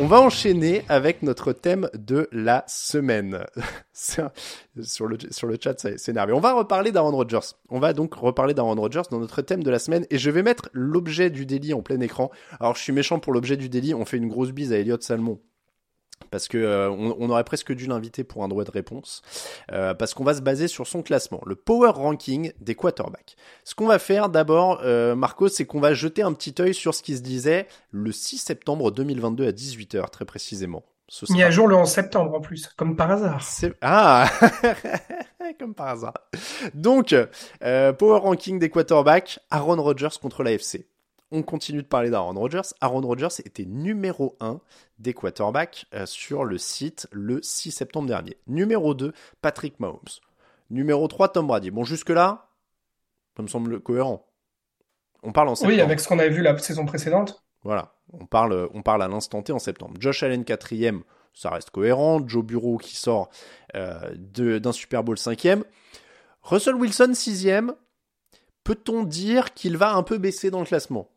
On va enchaîner avec notre thème de la semaine. Sur, le, sur le chat, c'est énervé. On va reparler d'Aaron Rodgers. On va donc reparler d'Aaron Rodgers dans notre thème de la semaine et je vais mettre l'objet du délit en plein écran. Alors, je suis méchant pour l'objet du délit. On fait une grosse bise à Elliot Salmon. Parce que euh, on, on aurait presque dû l'inviter pour un droit de réponse, Euh, parce qu'on va se baser sur son classement, le power ranking des quarterbacks. Ce qu'on va faire d'abord, euh, Marco, c'est qu'on va jeter un petit œil sur ce qui se disait le 6 septembre 2022 à 18h, très précisément. Ce Mis à jour le 11 septembre en plus, comme par hasard. Ah Comme par hasard. Donc, euh, power ranking des quarterbacks, Aaron Rodgers contre l'AFC. On continue de parler d'Aaron Rodgers. Aaron Rodgers était numéro 1 des quarterbacks euh, sur le site le 6 septembre dernier. Numéro 2, Patrick Mahomes. Numéro 3, Tom Brady. Bon, jusque-là, ça me semble cohérent. On parle en septembre. Oui, avec ce qu'on avait vu la saison précédente. Voilà, on parle, on parle à l'instant T en septembre. Josh Allen quatrième, ça reste cohérent. Joe Bureau qui sort euh, de- d'un Super Bowl cinquième. Russell Wilson sixième. Peut-on dire qu'il va un peu baisser dans le classement?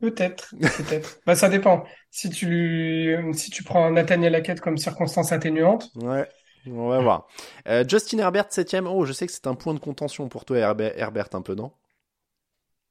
Peut-être, peut-être. Bah, ça dépend. Si tu si tu prends Nathaniel Hackett comme circonstance atténuante, Ouais, on va voir. Euh, Justin Herbert septième. Oh, je sais que c'est un point de contention pour toi, Herbert, Herbert un peu, non?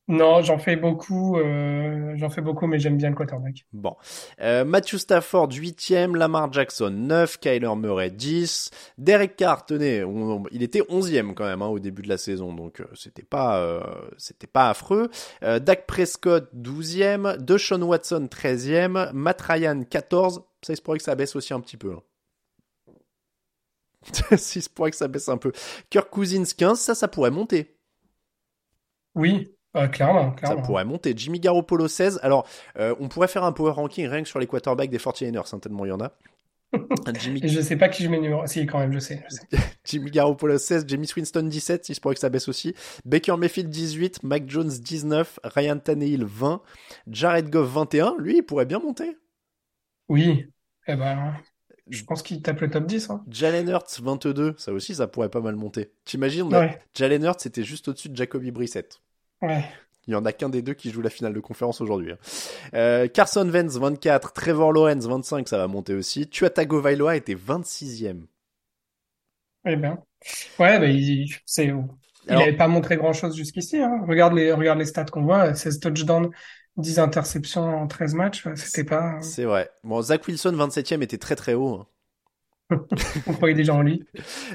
Non, j'en fais beaucoup, euh, j'en fais beaucoup, mais j'aime bien le quarterback. Bon. Euh, Matthew Stafford, 8e, Lamar Jackson, 9, Kyler Murray, 10, Derek Carr, tenez, on- on- il était 11e quand même hein, au début de la saison, donc euh, c'était pas, euh, c'était pas affreux. Euh, Dak Prescott, 12e, Deshaun Watson, 13e, Matt Ryan, 14, ça il se pourrait que ça baisse aussi un petit peu. Hein. si, il se pourrait que ça baisse un peu. Kirk Cousins, 15, ça, ça pourrait monter. Oui, euh, clairement, Ça clairement. pourrait monter. Jimmy Garoppolo 16. Alors, euh, on pourrait faire un power ranking rien que sur les quarterbacks des 49ers, certainement il y en a. Jimmy, je sais pas qui je mets numéro. Si, quand même, je sais. je sais. Jimmy Garoppolo 16, Jamie Winston 17, il se pourrait que ça baisse aussi. Baker Mayfield 18, Mac Jones 19, Ryan Tannehill 20, Jared Goff 21. Lui, il pourrait bien monter. Oui. Eh ben, je pense qu'il tape le top 10. Hein. Jalen Hurts 22, ça aussi, ça pourrait pas mal monter. T'imagines, Ouais. Jalen Hurts c'était juste au-dessus de Jacoby Brissett. Ouais. Il y en a qu'un des deux qui joue la finale de conférence aujourd'hui. hein. Euh, Carson Wentz 24, Trevor Lawrence 25, ça va monter aussi. Tua Tagovailoa était 26e. Eh ben. Ouais, bah, il, c'est, il Alors- avait pas montré grand-chose jusqu'ici. Hein. Regarde les, regarde les stats qu'on voit. 16 touchdowns, 10 interceptions en 13 matchs. C'était pas, C'est vrai. Bon, Zach Wilson 27e était très très haut. hein. on croyait déjà en lui.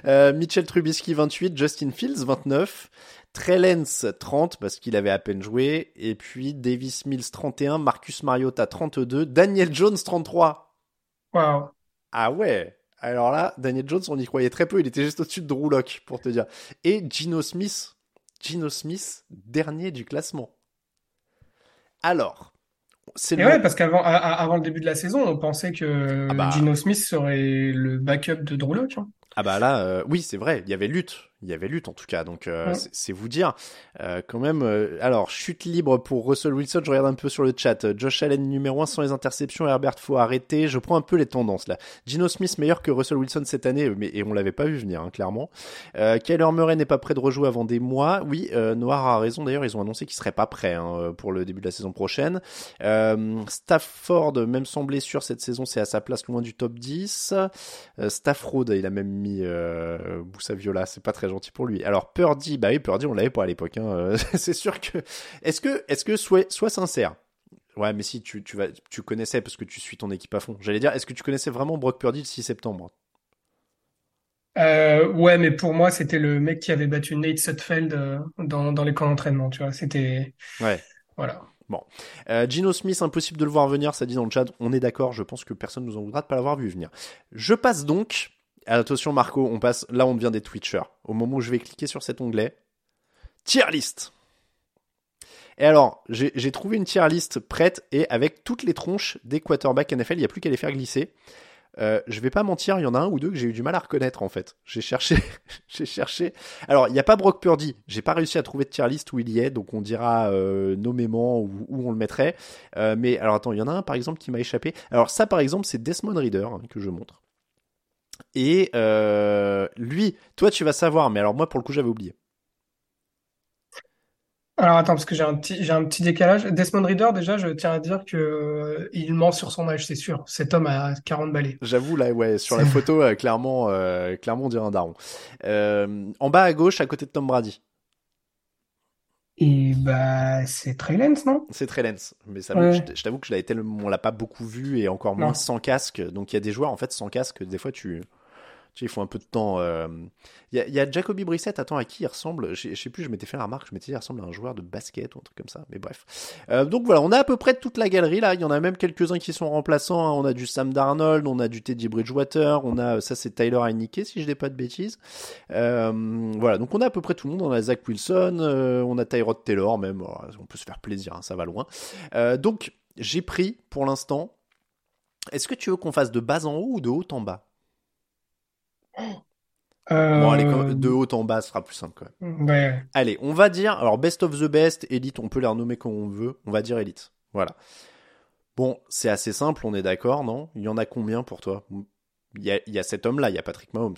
Euh, Mitchell Trubisky 28, Justin Fields 29, Trey Lance 30 parce qu'il avait à peine joué, et puis Davis Mills 31, Marcus Mariota 32, Daniel Jones 33. Waouh. Ah ouais. Alors là, Daniel Jones, on y croyait très peu. Il était juste au-dessus de Drew pour te dire. Et Gino Smith. Gino Smith, dernier du classement. Alors, c'est le... ouais, parce qu'avant, avant le début de la saison, on pensait que Ah bah. Gino Smith serait le backup de Drew hein. Ah bah là, euh, oui, c'est vrai, il y avait lutte. Il y avait lutte en tout cas, donc euh, Ouais. c'est- vous dire. Euh, quand même, euh, alors, chute libre pour Russell Wilson, je regarde un peu sur le chat. Euh, Josh Allen numéro 1 sans les interceptions, Herbert faut arrêter. Je prends un peu les tendances là. Gino Smith meilleur que Russell Wilson cette année, mais et on l'avait pas vu venir, hein, clairement. Euh, Kyler Murray n'est pas prêt de rejouer avant des mois. Oui, euh, Noir a raison d'ailleurs, ils ont annoncé qu'il serait pas prêt hein, pour le début de la saison prochaine. Euh, Stafford, même sans blessure cette saison, c'est à sa place loin du top 10. Euh, Stafford, il a même mis euh, Boussa Viola, c'est pas très gentil pour lui. Alors Purdy, bah oui, Purdy, on l'avait pas à l'époque. Hein. euh, c'est sûr que. Est-ce que, est-ce que sois, sois sincère? Ouais, mais si tu, tu vas, tu connaissais parce que tu suis ton équipe à fond. J'allais dire, est-ce que tu connaissais vraiment Brock Purdy le 6 septembre? Euh, ouais, mais pour moi, c'était le mec qui avait battu Nate Sudfeld euh, dans, dans les camps d'entraînement, tu vois. C'était, Ouais. voilà. Euh, Gino Smith, impossible de le voir venir, ça dit dans le chat. On est d'accord, je pense que personne nous en voudra de pas l'avoir vu venir. Je passe donc. Attention Marco, on passe. Là, on devient des Twitchers. Au moment où je vais cliquer sur cet onglet, tier list. Et alors, j'ai trouvé une tier list prête et avec toutes les tronches des quarterbacks NFL, il n'y a plus qu'à les faire glisser. Euh, je vais pas mentir, il y en a un ou deux que j'ai eu du mal à reconnaître en fait. J'ai cherché, j'ai cherché. Alors, il n'y a pas Brock Purdy. J'ai pas réussi à trouver de tier list où il y est, donc on dira euh, nommément où, où on le mettrait. Euh, mais alors attends, il y en a un par exemple qui m'a échappé. Alors ça par exemple, c'est Desmond Reader hein, que je montre. Et euh, lui, toi tu vas savoir, mais alors moi pour le coup j'avais oublié. Alors attends, parce que j'ai un petit, j'ai un petit décalage. Desmond Reader, déjà, je tiens à dire que euh, il ment sur son âge, c'est sûr. Cet homme a 40 balais. J'avoue là, ouais, sur la photo, euh, clairement, euh, clairement on dirait un daron. En bas à gauche, à côté de Tom Brady, Et bah, c'est Trey Lance, non? c'est Trey Lance. Mais ça, Ouais. je, je t'avoue que je l'avais tellement, on l'a pas beaucoup vu et encore moins Non. sans casque. Donc il y a des joueurs en fait sans casque, des fois tu, il faut un peu de temps. euh. Il y, a, Jacoby Brissett, attends, à qui il ressemble? Je, sais plus, je m'étais fait la remarque, je m'étais dit, il ressemble à un joueur de basket ou un truc comme ça, mais bref. Euh, donc voilà, on a à peu près toute la galerie là, il y en a même quelques-uns qui sont remplaçants, hein. on a du Sam Darnold, on a du Teddy Bridgewater, on a, ça c'est Tyler Heineke si je dis pas de bêtises. Euh, voilà, donc on a à peu près tout le monde, on a Zach Wilson, on a Tyrod Taylor même, Oh, on peut se faire plaisir, hein, ça va loin. Donc j'ai pris pour l'instant, est-ce que tu veux qu'on fasse de bas en haut ou de haut en bas? Bon, allez, Euh, de haut en bas, ce sera plus simple quand même. ouais. Allez, on va dire, alors best of the best, élite, on peut les renommer comme on veut, on va dire élite. Voilà. Bon, c'est assez simple, on est d'accord, non? Il y en a combien pour toi? Il y, a, il y a cet homme-là, il y a Patrick Mahomes.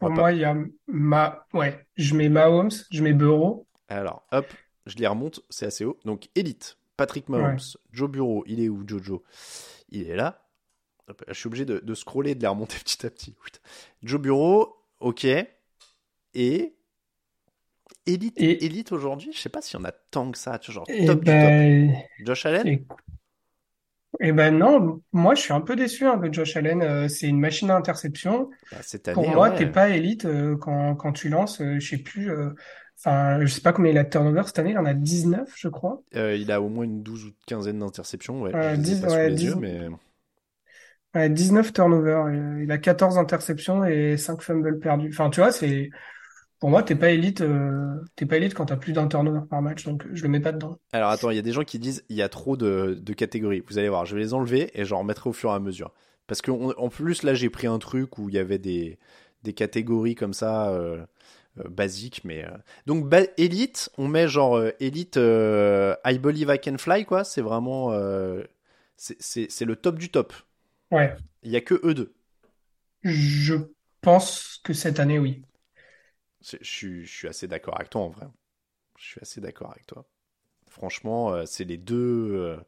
Pour moi, il y a ma, ouais, je mets Mahomes, je mets Burrow. Alors, hop, je les remonte, c'est assez haut. Donc, élite, Patrick Mahomes, Ouais. Joe Bureau, il est où Jojo? Il est là. Je suis obligé de, de scroller et de les remonter petit à petit. Joe Bureau, ok. Et élite, Et- élite aujourd'hui, je sais pas s'il y en a tant que ça, tu vois, genre Et top du ben, top. Josh Allen? et, et ben non, moi, je suis un peu déçu hein, de Josh Allen. Euh, c'est une machine à interception. Bah, cette Pour moi, ouais. t'es pas élite euh, quand, quand tu lances, euh, je sais plus, euh, enfin, je sais pas combien il a de turnover cette année, il en a 19, je crois. Il a au moins une douze ou quinzaine d'interceptions, ouais. Ouais, je les ai 10, pas sous ouais, les 10. yeux, mais Ouais, 19 turnovers, euh, il a 14 interceptions et 5 fumbles perdus. Enfin, tu vois, c'est, pour moi, t'es pas élite, euh, t'es pas élite quand t'as plus d'un turnover par match, donc je le mets pas dedans. Alors attends, il y a des gens qui disent il y a trop de, catégories. Vous allez voir, je vais les enlever et j'en remettrai au fur et à mesure. Parce que en plus là j'ai pris un truc où il y avait des, catégories comme ça euh, basiques, mais donc élite, on met genre élite I believe I can fly quoi. C'est vraiment c'est le top du top. Ouais, Il y a que eux deux. je pense que cette année, oui. Je suis, je suis assez d'accord avec toi en vrai. Je suis assez d'accord avec toi. Franchement, euh, c'est les deux. euh,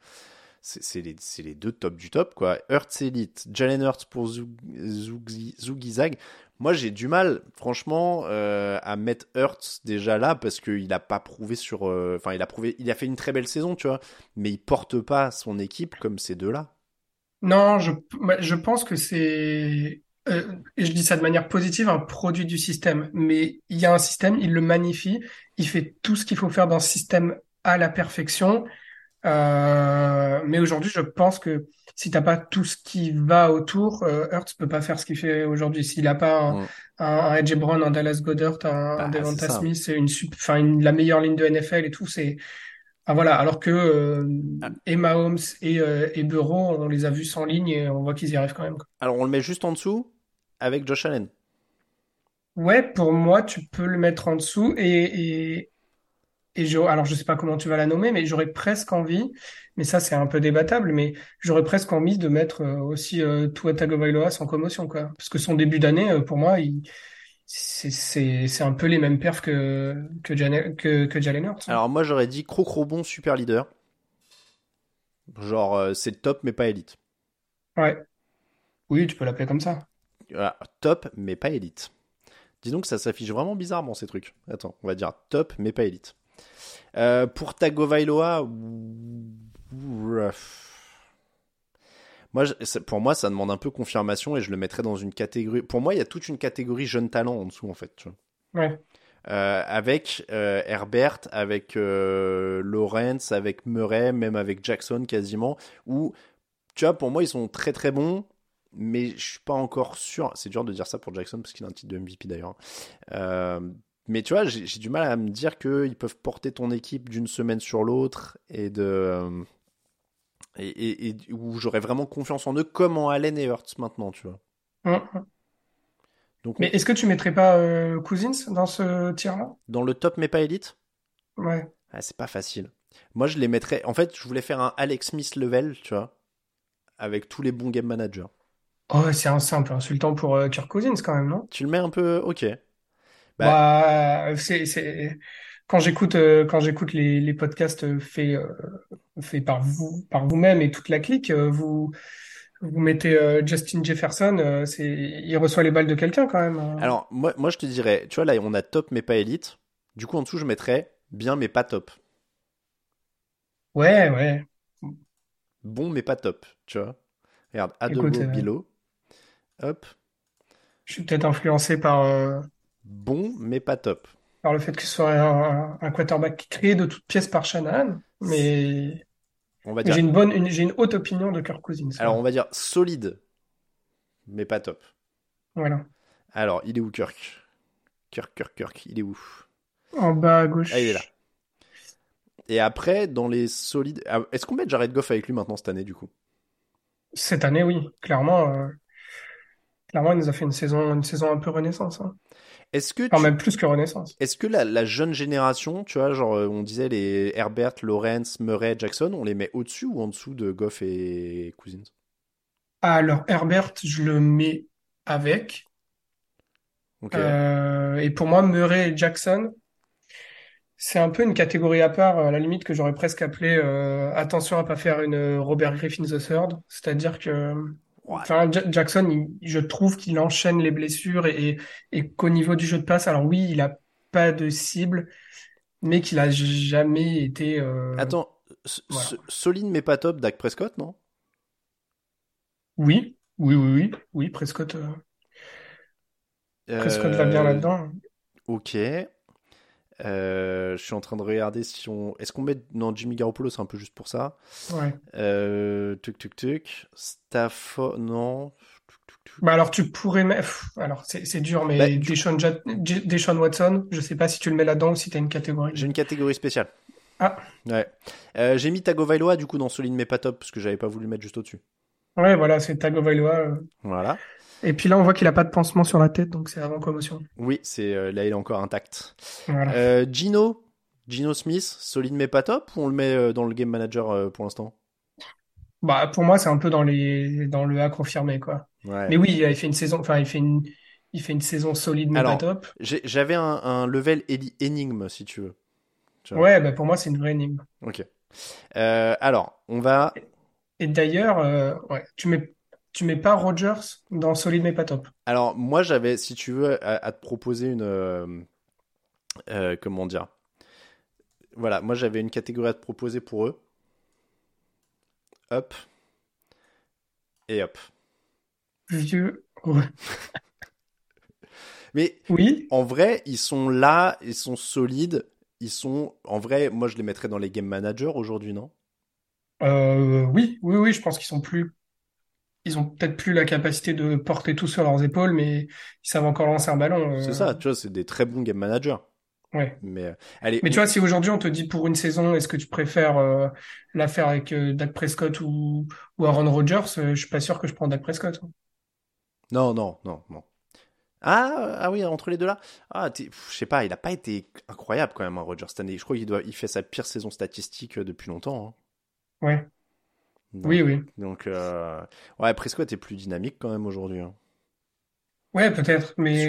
c'est les, deux top du top, quoi. Hurts Elite, Jalen Hurts pour Zugizag. Moi, j'ai du mal, franchement, euh, à mettre Hurts déjà là parce qu'il a pas prouvé sur. euh, Enfin, il a prouvé. Il a fait une très belle saison, tu vois. Mais il porte pas son équipe comme ces deux-là. Non, je, bah, je pense que c'est, euh, et je dis ça de manière positive, un produit du système. Mais il y a un système, il le magnifie, il fait tout ce qu'il faut faire dans ce système à la perfection. Euh, mais aujourd'hui, je pense que si t'as pas tout ce qui va autour, euh, Hurts peut pas faire ce qu'il fait aujourd'hui. S'il a pas un, Mm. un, un Edge Brown, un Dallas Goedert, un, Bah, un Devonta. Smith, c'est une, enfin, une, la meilleure ligne de NFL et tout, c'est, ah, voilà. Alors que, euh, Ah. et Mahomes et, euh, et on les a vus sans ligne et on voit qu'ils y arrivent quand même. quoi. Alors, on le met juste en dessous avec Josh Allen. Ouais, pour moi, tu peux le mettre en dessous et, et, et je, alors je sais pas comment tu vas la nommer, mais j'aurais presque envie, mais ça c'est un peu débattable, mais j'aurais presque envie de mettre euh, aussi euh, Tua Tagovailoa sans commotion, quoi. Parce que son début d'année, euh, pour moi, il, c'est, un peu les mêmes perfs que, que, Jane- que, que Jalen Hurts. hein. Alors moi j'aurais dit Crocrobon super leader. Genre euh, c'est top mais pas élite. Ouais. Oui, tu peux l'appeler comme ça. Voilà, top mais pas élite. Dis donc ça s'affiche vraiment bizarrement ces trucs. Attends, on va dire top mais pas élite. Euh, pour Tagovailoa, moi, je- pour moi, ça demande un peu confirmation et je le mettrais dans une catégorie. Pour moi, il y a toute une catégorie jeune talent en dessous en fait. Tu vois. Ouais. Euh, avec euh, Herbert, avec euh, Lawrence, avec Murray, même avec Jackson quasiment. Où, tu vois, pour moi, ils sont très très bons, mais je suis pas encore sûr. C'est dur de dire ça pour Jackson parce qu'il a un titre de MVP d'ailleurs. Euh, mais tu vois, j'ai j'ai du mal à me dire qu'ils peuvent porter ton équipe d'une semaine sur l'autre et de. Et, et- et où j'aurais vraiment confiance en eux, comme en Allen et Hurts maintenant, tu vois. Hum. Donc, Mais est-ce que tu mettrais pas euh, Cousins dans ce tir-là? dans le top, mais pas élite? Ouais. Ah, c'est pas facile. Moi, je les mettrais. En fait, je voulais faire un Alex Smith level, tu vois, avec tous les bons game managers. Oh, c'est un, peu insultant pour euh, Kirk Cousins quand même, non? Tu le mets un peu. Ok. Bah, c'est, c'est, quand j'écoute, euh, quand j'écoute les, les podcasts euh, faits, euh, faits par vous, par vous-même et toute la clique, euh, vous, vous mettez Justin Jefferson, c'est, il reçoit les balles de quelqu'un quand même. hein. Alors, moi, moi, je te dirais, tu vois, là, on a top, mais pas élite. Du coup, en dessous, je mettrais bien, mais pas top. Ouais, ouais. Bon, mais pas top, tu vois. Regarde, Adobo, Bilo. Hop. Je suis peut-être influencé par, Bon, mais pas top. Par le fait que ce soit un, un quarterback créé de toutes pièces par Shanahan, mais j'ai une bonne, une- j'ai une haute opinion de Kirk Cousins. Alors, ouais. on va dire solide, mais pas top. Voilà. Alors, il est où, Kirk? Kirk, Kirk, Kirk, il est où? En bas à gauche. Ah, il est là. Et après, dans les solides. ah, Est-ce qu'on met Jared Goff avec lui maintenant cette année, du coup? Cette année, oui, clairement, euh, clairement, il nous a fait une saison, une saison un peu renaissance, hein. Est-ce que Enfin, tu- même plus que renaissance. Est-ce que la, la jeune génération, tu vois, genre euh, on disait les Herbert, Lawrence, Murray, Jackson, on les met au-dessus ou en dessous de Goff et Cousins? Alors, Herbert, je le mets avec. Euh, et pour moi, Murray et Jackson, c'est un peu une catégorie à part, à la limite que j'aurais presque appelé euh, attention à pas faire une Robert Griffin III. C'est-à-dire que, Ouais. enfin, Ja- Jackson, il- je trouve qu'il enchaîne les blessures et, qu'au niveau du jeu de passe, alors oui, il a pas de cible, mais qu'il a jamais été. euh, Attends, voilà. solide mais pas top, Dak Prescott, non? Oui, oui, oui, oui, oui, Prescott, euh, Prescott va bien Euh, là-dedans. Ok. Euh, je suis en train de regarder si on. Est-ce qu'on met. Non, Jimmy Garoppolo, c'est un peu juste pour ça. Ouais. Euh, tuc, tuc, tuc. Stafford, non. Tuc, tuc, tuc. Bah alors tu pourrais mettre, alors c'est dur, mais Bah, Deshaun, Watson, je sais pas si tu le mets là-dedans ou si t'as une catégorie. J'ai une catégorie spéciale. Ah. Ouais. Euh, j'ai mis Tagovailoa du coup dans solide mais pas top parce que j'avais pas voulu le mettre juste au-dessus. Ouais, voilà, c'est Tagovailoa. euh. Voilà. Et puis là, on voit qu'il a pas de pansement sur la tête, donc c'est avant commotion. Oui, c'est euh, là il est encore intact. Voilà. Euh, Gino, Gino Smith, solide mais pas top ou on le met euh, dans le game manager pour l'instant? Bah pour moi, c'est un peu dans les dans le A confirmé quoi. Ouais. Mais oui, il a fait une saison, enfin il fait une il fait une saison solide mais Alors, pas top. J'avais un, un level énigme si tu veux. Tu. Ouais, bah pour moi, c'est une vraie énigme. Ok. Euh, alors, on va. Et d'ailleurs, euh, ouais, tu mets tu mets pas Rodgers dans solide mais pas top. Alors, moi, j'avais, si tu veux, à, à te proposer une. euh, euh, comment dire? Voilà, moi, j'avais une catégorie à te proposer pour eux. Hop. Et hop. Vieux. Ouais. Mais Oui. en vrai, ils sont là, ils sont solides. Ils sont. En vrai, moi, je les mettrais dans les game managers aujourd'hui, non? Euh, oui, oui, oui, je pense qu'ils sont plus, ils ont peut-être plus la capacité de porter tout sur leurs épaules, mais ils savent encore lancer un ballon. euh, C'est ça, tu vois, c'est des très bons game managers. Ouais. Mais, euh, allez. Mais tu vois, si aujourd'hui on te dit pour une saison, est-ce que tu préfères euh, la faire avec euh, Dak Prescott ou, ou Aaron Rodgers, euh, je suis pas sûr que je prends Dak Prescott. Non, non, non, non. Ah, ah oui, entre les deux là. Ah, je sais pas, il a pas été incroyable quand même, hein, Roger cette année. Je crois qu'il doit, il fait sa pire saison statistique euh, depuis longtemps. hein. Ouais. Donc, Oui, oui. Donc, euh, ouais, Prescott est plus dynamique quand même aujourd'hui. hein. Ouais, peut-être, mais,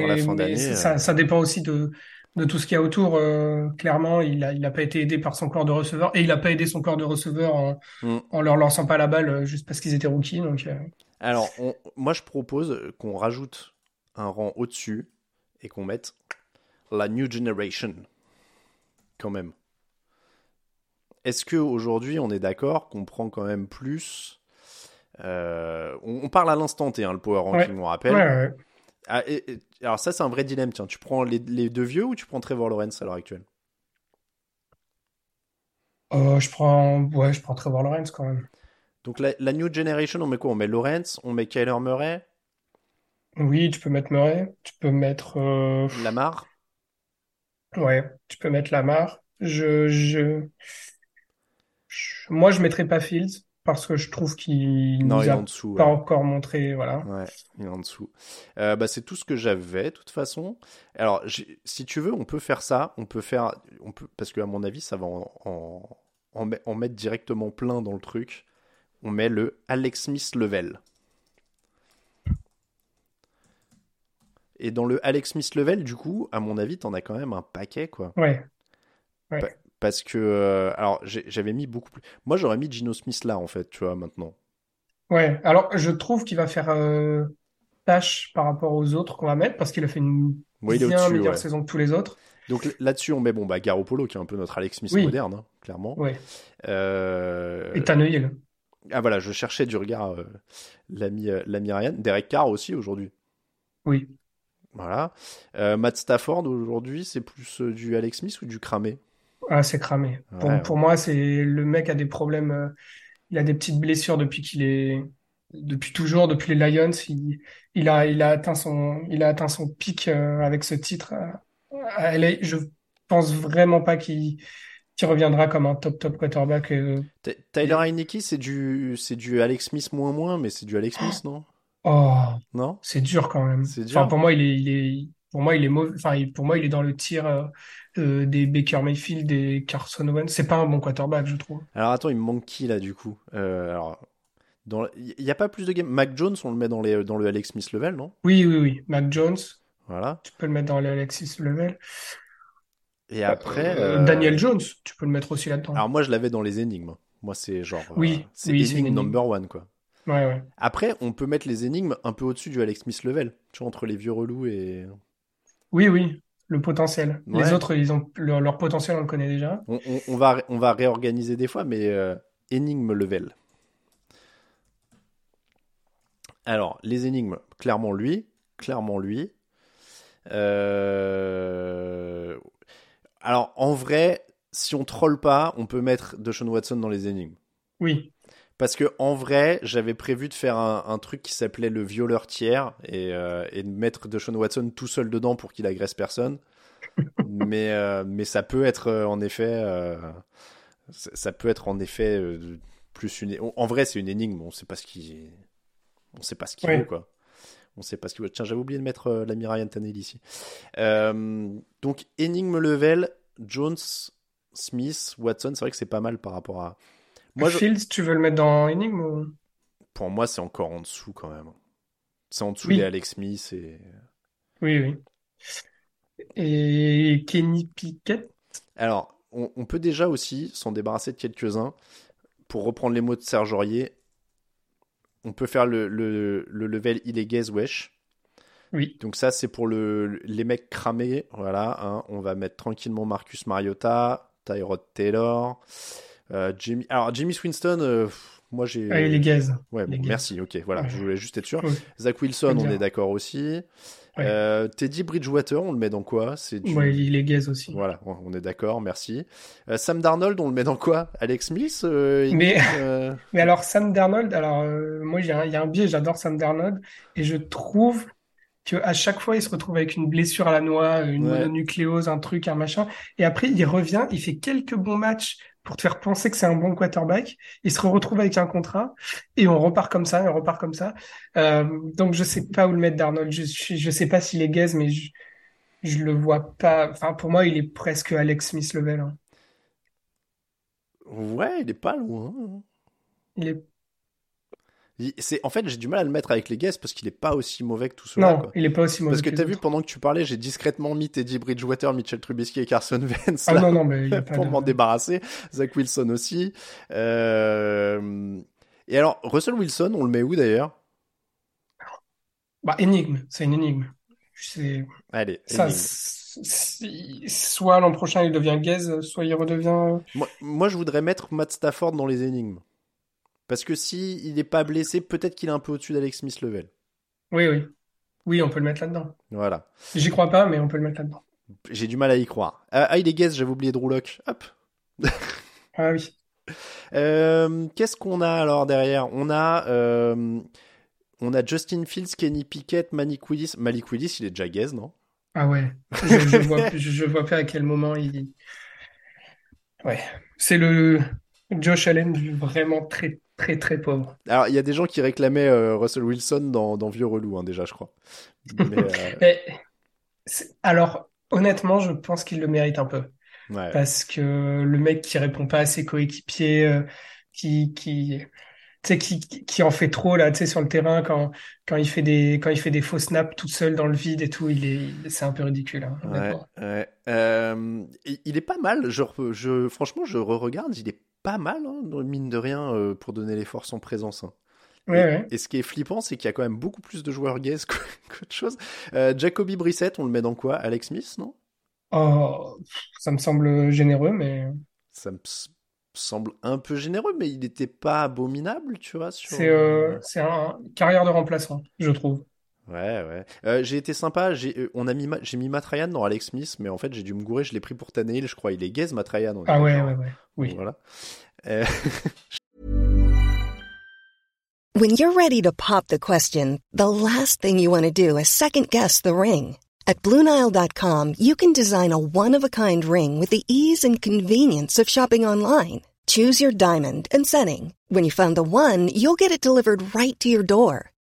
ça, euh, ça dépend aussi de, de tout ce qu'il y a autour. euh, clairement, il a, il a pas été aidé par son corps de receveur et il a pas aidé son corps de receveur en, Mm. en leur lançant pas la balle euh, juste parce qu'ils étaient rookies. Donc, euh, Alors, on- moi, je propose qu'on rajoute un rang au-dessus et qu'on mette la New Generation, quand même. Est-ce que aujourd'hui, on est d'accord qu'on prend quand même plus euh, on, on parle à l'instant T, hein, le power ranking, Ouais. on rappelle. ouais, ouais. Ah, et- et- alors ça, c'est un vrai dilemme. Tiens, tu prends les, les deux vieux ou tu prends Trevor Lawrence à l'heure actuelle? Euh, je prends, ouais, je prends Trevor Lawrence quand même. Donc la, la New Generation, on met quoi? On met Lawrence, on met Kyler Murray, Oui, tu peux mettre Murray, tu peux mettre, euh, Lamar? ouais, tu peux mettre Lamar. Je, je, je- moi, je mettrais pas Fields parce que je trouve qu'il Non, nous il est a en dessous. pas ouais. encore montré, voilà. Ouais, il est en dessous. Euh, bah, c'est tout ce que j'avais, de toute façon. Alors, j'ai- si tu veux, on peut faire ça. On peut faire, on peut, parce que à mon avis, ça va en, en, en, met- en mettre directement plein dans le truc. On met le Alex Smith level. Et dans le Alex Smith level, du coup, à mon avis, t'en as quand même un paquet, quoi. Ouais, Parce que, euh, alors, j'avais mis beaucoup plus. Moi, j'aurais mis Gino Smith là, en fait, tu vois, maintenant. ouais. Alors, je trouve qu'il va faire euh, tâche par rapport aux autres qu'on va mettre parce qu'il a fait une Oui, bien meilleure ouais. saison que tous les autres. Donc là-dessus, on met bon bah Garoppolo qui est un peu notre Alex Smith Oui. moderne, hein, clairement. Ouais. Euh, Et Tannehill. Ah voilà, je cherchais du regard l'ami l'ami Ryan, Derek Carr aussi aujourd'hui. Oui. Voilà. Matt Stafford aujourd'hui, c'est plus du Alex Smith ou du cramé? Ah, c'est cramé. Pour, Ouais, pour moi, c'est le mec a des problèmes. euh, il a des petites blessures depuis qu'il est, depuis toujours, depuis les Lions. Il, il a, il a atteint son, il a atteint son pic euh, avec ce titre. euh, à LA. Je pense vraiment pas qu'il, reviendra comme un top top quarterback. euh. Ty- Tyler Heineke, c'est du c'est du Alex Smith moins moins, mais c'est du Alex Smith, non? Oh, Non? c'est dur quand même. C'est Enfin, dur. pour moi, il est, il est, pour moi, il est mauvais. Enfin, il- pour moi, il est dans le tir euh, euh, des Baker Mayfield, des Carson Wentz. C'est pas un bon quarterback, je trouve. Alors attends, il me manque qui là du coup? Euh, Alors, il y a pas plus de game? Mac Jones, on le met dans les dans le Alex Smith level, non? Oui, oui, oui. Mac Jones. Voilà. Tu peux le mettre dans l'Alexis Level. Et après, Euh, Daniel Jones, tu peux le mettre aussi là-dedans. Alors moi, je l'avais dans les énigmes. Moi, c'est genre, Oui, c'est oui, énigme énigme. number one, quoi. Ouais, ouais. Après, on peut mettre les énigmes un peu au-dessus du Alex Smith level, tu vois, entre les vieux relous et... Oui, oui, le potentiel. Ouais. Les autres, ils ont leur, leur potentiel, on le connaît déjà. On, on- on va, on va réorganiser des fois, mais euh, énigme level. Alors, les énigmes, clairement lui, clairement lui. Euh, Alors, en vrai, si on troll pas, on peut mettre Deshaun Watson dans les énigmes. Oui, Parce que en vrai, j'avais prévu de faire un, un truc qui s'appelait le violeur tiers et, euh, et de mettre Deshaun Watson tout seul dedans pour qu'il agresse personne. mais, euh, mais ça peut être euh, en effet, euh, ça ça peut être en effet euh, plus une. En vrai, c'est une énigme. On sait pas ce qui, on sait pas ce qu'il Ouais. vaut quoi. On sait pas ce qu'il vaut. Tiens, j'avais oublié de mettre euh, l'ami Ryan Tannehill ici. Euh, donc énigme level, Jones, Smith, Watson. C'est vrai que c'est pas mal par rapport à. Moi, je- Fields, tu veux le mettre dans Énigme ou... pour moi, c'est encore en dessous quand même. C'est en dessous Oui. des Alex Smith et. Oui, oui. Et Kenny Pickett? Alors, on, on peut déjà aussi s'en débarrasser de quelques-uns. Pour reprendre les mots de Serge Aurier, on peut faire le, le, le level illégaise wesh. Oui, Donc ça, c'est pour le, les mecs cramés. Voilà, hein. on va mettre tranquillement Marcus Mariota, Tyrod Taylor, Jimmy. Alors Jimmy Winston, euh, moi j'ai. Allez, les gaz. Ouais, bon, merci. Ok, voilà, Ouais. je voulais juste être sûr. Zach Wilson, on est d'accord aussi. Ouais. Euh, Teddy Bridgewater, on le met dans quoi? C'est du... Il est gaze aussi. Voilà, on est d'accord, merci. Euh, Sam Darnold, on le met dans quoi? Alex Smith euh, Mais- euh, Mais alors, Sam Darnold, alors, euh, moi, il y a un, il y a un biais, j'adore Sam Darnold, et je trouve que à chaque fois, il se retrouve avec une blessure à la noix, une mononucléose, un truc, un machin, et après, il revient, il fait quelques bons matchs pour te faire penser que c'est un bon quarterback. Il se retrouve avec un contrat et on repart comme ça, et on repart comme ça. Euh, donc je sais pas où le mettre d'Arnold. Je, je, sais pas s'il est gaze, mais je, je le vois pas. Enfin, pour moi, il est presque Alex Smith level. Hein. Ouais, il est pas loin. Hein. Il est c'est en fait j'ai du mal à le mettre avec les guests parce qu'il est pas aussi mauvais que tout cela. Non, il est pas aussi mauvais. Parce que, tu as vu pendant que tu parlais, j'ai discrètement mis Teddy Bridgewater, Mitchell Trubisky et Carson Wentz ah, non, non, mais pour m'en débarrasser. Zach Wilson aussi. Euh... Et alors Russell Wilson, on le met où d'ailleurs? Bah énigme, c'est une énigme. C'est. Allez. Ça, soit l'an prochain il devient gaze, soit il redevient. Moi, moi, je voudrais mettre Matt Stafford dans les énigmes. Parce que si il n'est pas blessé, peut-être qu'il est un peu au-dessus d'Alex Smith level. Oui, oui. Oui, on peut le mettre là-dedans. Voilà. J'y crois pas, mais on peut le mettre là-dedans. J'ai du mal à y croire. Ah, ah il est guess, j'avais oublié de Rouloc. Hop. ah oui. Euh, qu'est-ce qu'on a alors derrière? On a euh, on a Justin Fields, Kenny Pickett, Malik Willis. Malik Willis, il est déjà guess, non? Ah ouais. Je, je, vois, je, vois pas à quel moment il. Ouais. C'est le Josh Allen vraiment très très très pauvre. Alors, il y a des gens qui réclamaient euh, Russell Wilson dans, dans Vieux Relou, hein, déjà, je crois. Euh, alors, honnêtement, je pense qu'il le mérite un peu. Parce que le mec qui répond pas à ses coéquipiers, euh, qui, qui, qui, qui en fait trop là, sur le terrain quand, quand il fait des quand il fait des faux snaps tout seul dans le vide et tout, il est c'est un peu ridicule. Hein, ouais, il est pas mal. Je, je franchement, je re-regarde, il est pas mal, hein, mine de rien, euh, pour donner les forces en présence. Hein. et, ce qui est flippant, c'est qu'il y a quand même beaucoup plus de joueurs gays qu'autre chose. Euh, Jacoby Brissett, on le met dans quoi? Alex Smith, non? Oh, ça me semble généreux, mais. Ça me semble un peu généreux, mais il n'était pas abominable, tu vois. C'est euh, un carrière de remplaçant, je trouve. Ouais, ouais. Euh, j'ai été sympa. J'ai, euh, on a mis, j'ai mis Matt Ryan dans Alex Smith, mais en fait, j'ai dû me gourer. Je l'ai pris pour Tannehill, je crois. Il est gaze, Matt Ryan. Ah ouais, ouais, ouais. Oui. Voilà. Euh... When you're ready to pop the question, the last thing you want to do is second guess the ring. At BlueNile.com, you can design a one-of-a-kind ring with the ease and convenience of shopping online. Choose your diamond and setting. When you find the one, you'll get it delivered right to your door.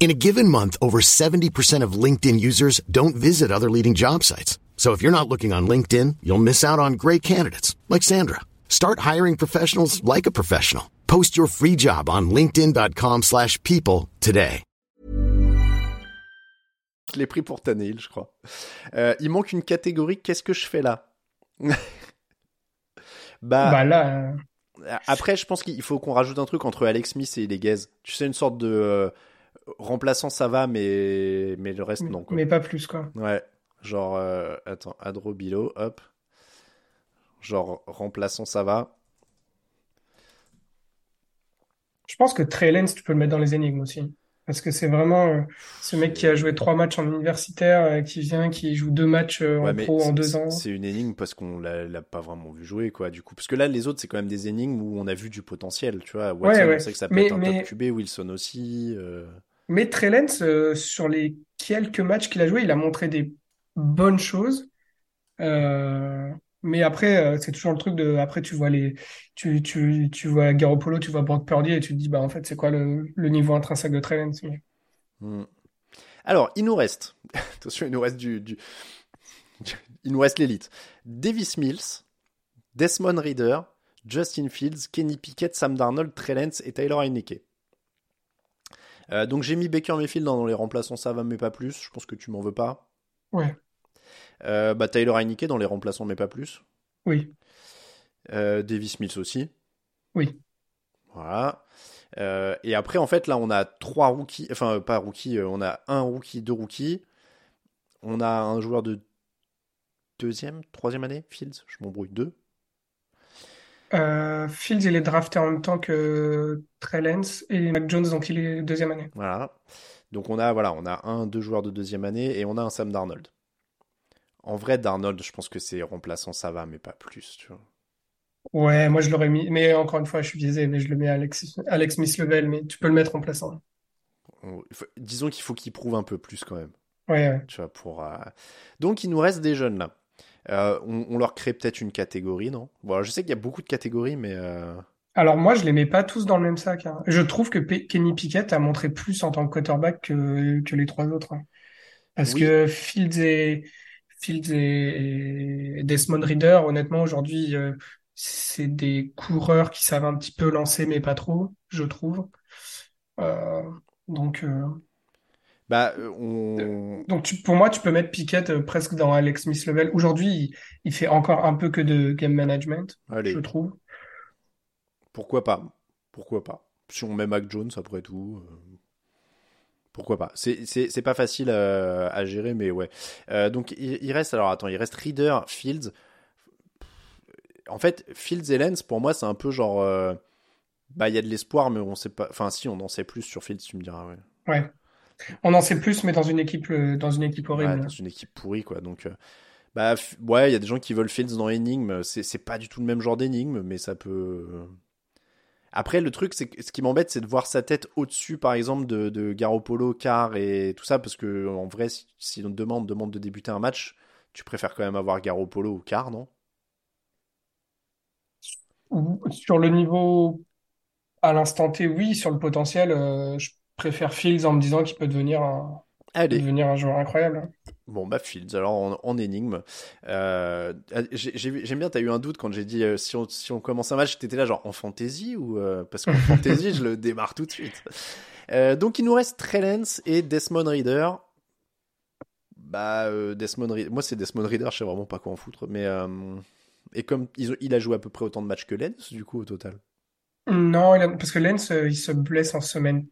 In a given month, over 70% of LinkedIn users don't visit other leading job sites. So if you're not looking on LinkedIn, you'll miss out on great candidates like Sandra. Start hiring professionals like a professional. Post your free job on linkedin.com/people today. Je l'ai pris pour Tannehill, je crois. Euh, il manque une catégorie, qu'est-ce que je fais là? Bah, bah, là euh, après je pense qu'il faut qu'on rajoute un truc entre Alex Smith et les Gaze. Tu sais une sorte de euh, remplaçant ça va, mais, mais le reste non. Quoi. Mais pas plus quoi. Ouais, genre, euh, attends, Adro Bilo, hop. Genre, remplaçant ça va. Je pense que Trey Lance, tu peux le mettre dans les énigmes aussi. Parce que c'est vraiment euh, ce mec qui a joué trois matchs en universitaire, euh, qui vient, qui joue deux matchs en pro en deux ans. C'est une énigme parce qu'on l'a pas vraiment vu jouer, quoi, du coup. Parce que là, les autres, c'est quand même des énigmes où on a vu du potentiel, tu vois. Watson, ouais, on sait que ça peut être un top QB, Wilson aussi. Mais Trellens, euh, sur les quelques matchs qu'il a joué, il a montré des bonnes choses. Euh, mais après, euh, c'est toujours le truc de. Après, tu vois les, tu, tu, vois Garoppolo, tu vois Brock Purdy et tu te dis, bah en fait, c'est quoi le, niveau intrinsèque de Trellens hmm. Alors, il nous reste. Attention, il nous reste du, du... il nous reste l'élite. Davis Mills, Desmond Reader, Justin Fields, Kenny Pickett, Sam Darnold, Trellens et Taylor Heineke. Euh, donc j'ai mis Baker Mayfield dans les remplaçants, ça va, mais pas plus. Je pense que tu m'en veux pas. Ouais. Euh, bah, Tyler Heineke dans les remplaçants, mais pas plus. Oui. Euh, Davis Smith aussi. Oui. Voilà. et après, en fait, là, on a trois rookies. Enfin, pas rookies, on a un rookie, deux rookies. On a un joueur de deuxième, troisième année, Fields, je m'embrouille, deux. Euh, Fields, il est drafté en même temps que Trey Lance et Mac Jones, donc il est deuxième année. Voilà. Donc on a, voilà, on a un, deux joueurs de deuxième année et on a un Sam Darnold. En vrai, Darnold, je pense que c'est remplaçant, ça va, mais pas plus, tu vois. Ouais, moi je l'aurais mis, mais encore une fois, je suis biaisé, mais je le mets à Alex, Alex Smith Level, mais tu peux le mettre remplaçant. Disons qu'il faut qu'il prouve un peu plus quand même. Ouais, ouais. Tu vois, pour, euh, Donc il nous reste des jeunes là. Euh, on, on leur crée peut-être une catégorie, non? Bon, alors, je sais qu'il y a beaucoup de catégories, mais euh, Alors moi, je les mets pas tous dans le même sac. hein. Je trouve que Kenny Pickett a montré plus en tant que quarterback que, que les trois autres. hein. Parce Oui. que Fields et, Fields et, et Desmond Reader, honnêtement, aujourd'hui, euh, c'est des coureurs qui savent un petit peu lancer, mais pas trop, je trouve. Donc, bah, euh, on... donc tu, pour moi, tu peux mettre Pickett euh, presque dans Alex Smith level. Aujourd'hui, il, il fait encore un peu que de game management, Allez, je trouve. pourquoi pas? Pourquoi pas? Si on met Mac Jones après tout, euh, pourquoi pas? C'est pas facile à gérer, mais ouais. Euh, donc il, il reste, alors attends, il reste Reader, Fields. En fait, Fields et Lens, pour moi, c'est un peu genre. bah, il y a de l'espoir, mais on sait pas. Enfin, si, on en sait plus sur Fields, tu me diras, ouais. Ouais. On en sait plus, mais dans une équipe, euh, dans une équipe Ouais, horrible. dans une équipe pourrie, quoi. Donc, euh, bah, ouais, il y a des gens qui veulent Fields dans Énigme. C'est pas du tout le même genre d'énigme, mais ça peut. Après, le truc, c'est ce qui m'embête, c'est de voir sa tête au-dessus, par exemple, de, de Garoppolo, Carr et tout ça, parce que en vrai, si, si on te demande, demande de débuter un match, tu préfères quand même avoir Garoppolo ou Carr, non? Sur le niveau à l'instant T, oui. Sur le potentiel, euh, je préfère Fields en me disant qu'il peut devenir un, Allez, devenir un joueur incroyable. bon, bah, Fields, alors en, en énigme. Euh, j'ai- J'aime bien, t'as eu un doute quand j'ai dit euh, si, on, si on commence un match, t'étais là, genre en fantasy ou. euh, parce qu'en fantasy, je le démarre tout de suite. Euh, donc, il nous reste Trellens et Desmond Reader. Bah, euh, Desmond Reader. Moi, c'est Desmond Reader, je sais vraiment pas quoi en foutre. Mais. euh, Et comme ils ont- il a joué à peu près autant de matchs que Lens, du coup, au total? Non, parce que Lens, il se blesse en semaine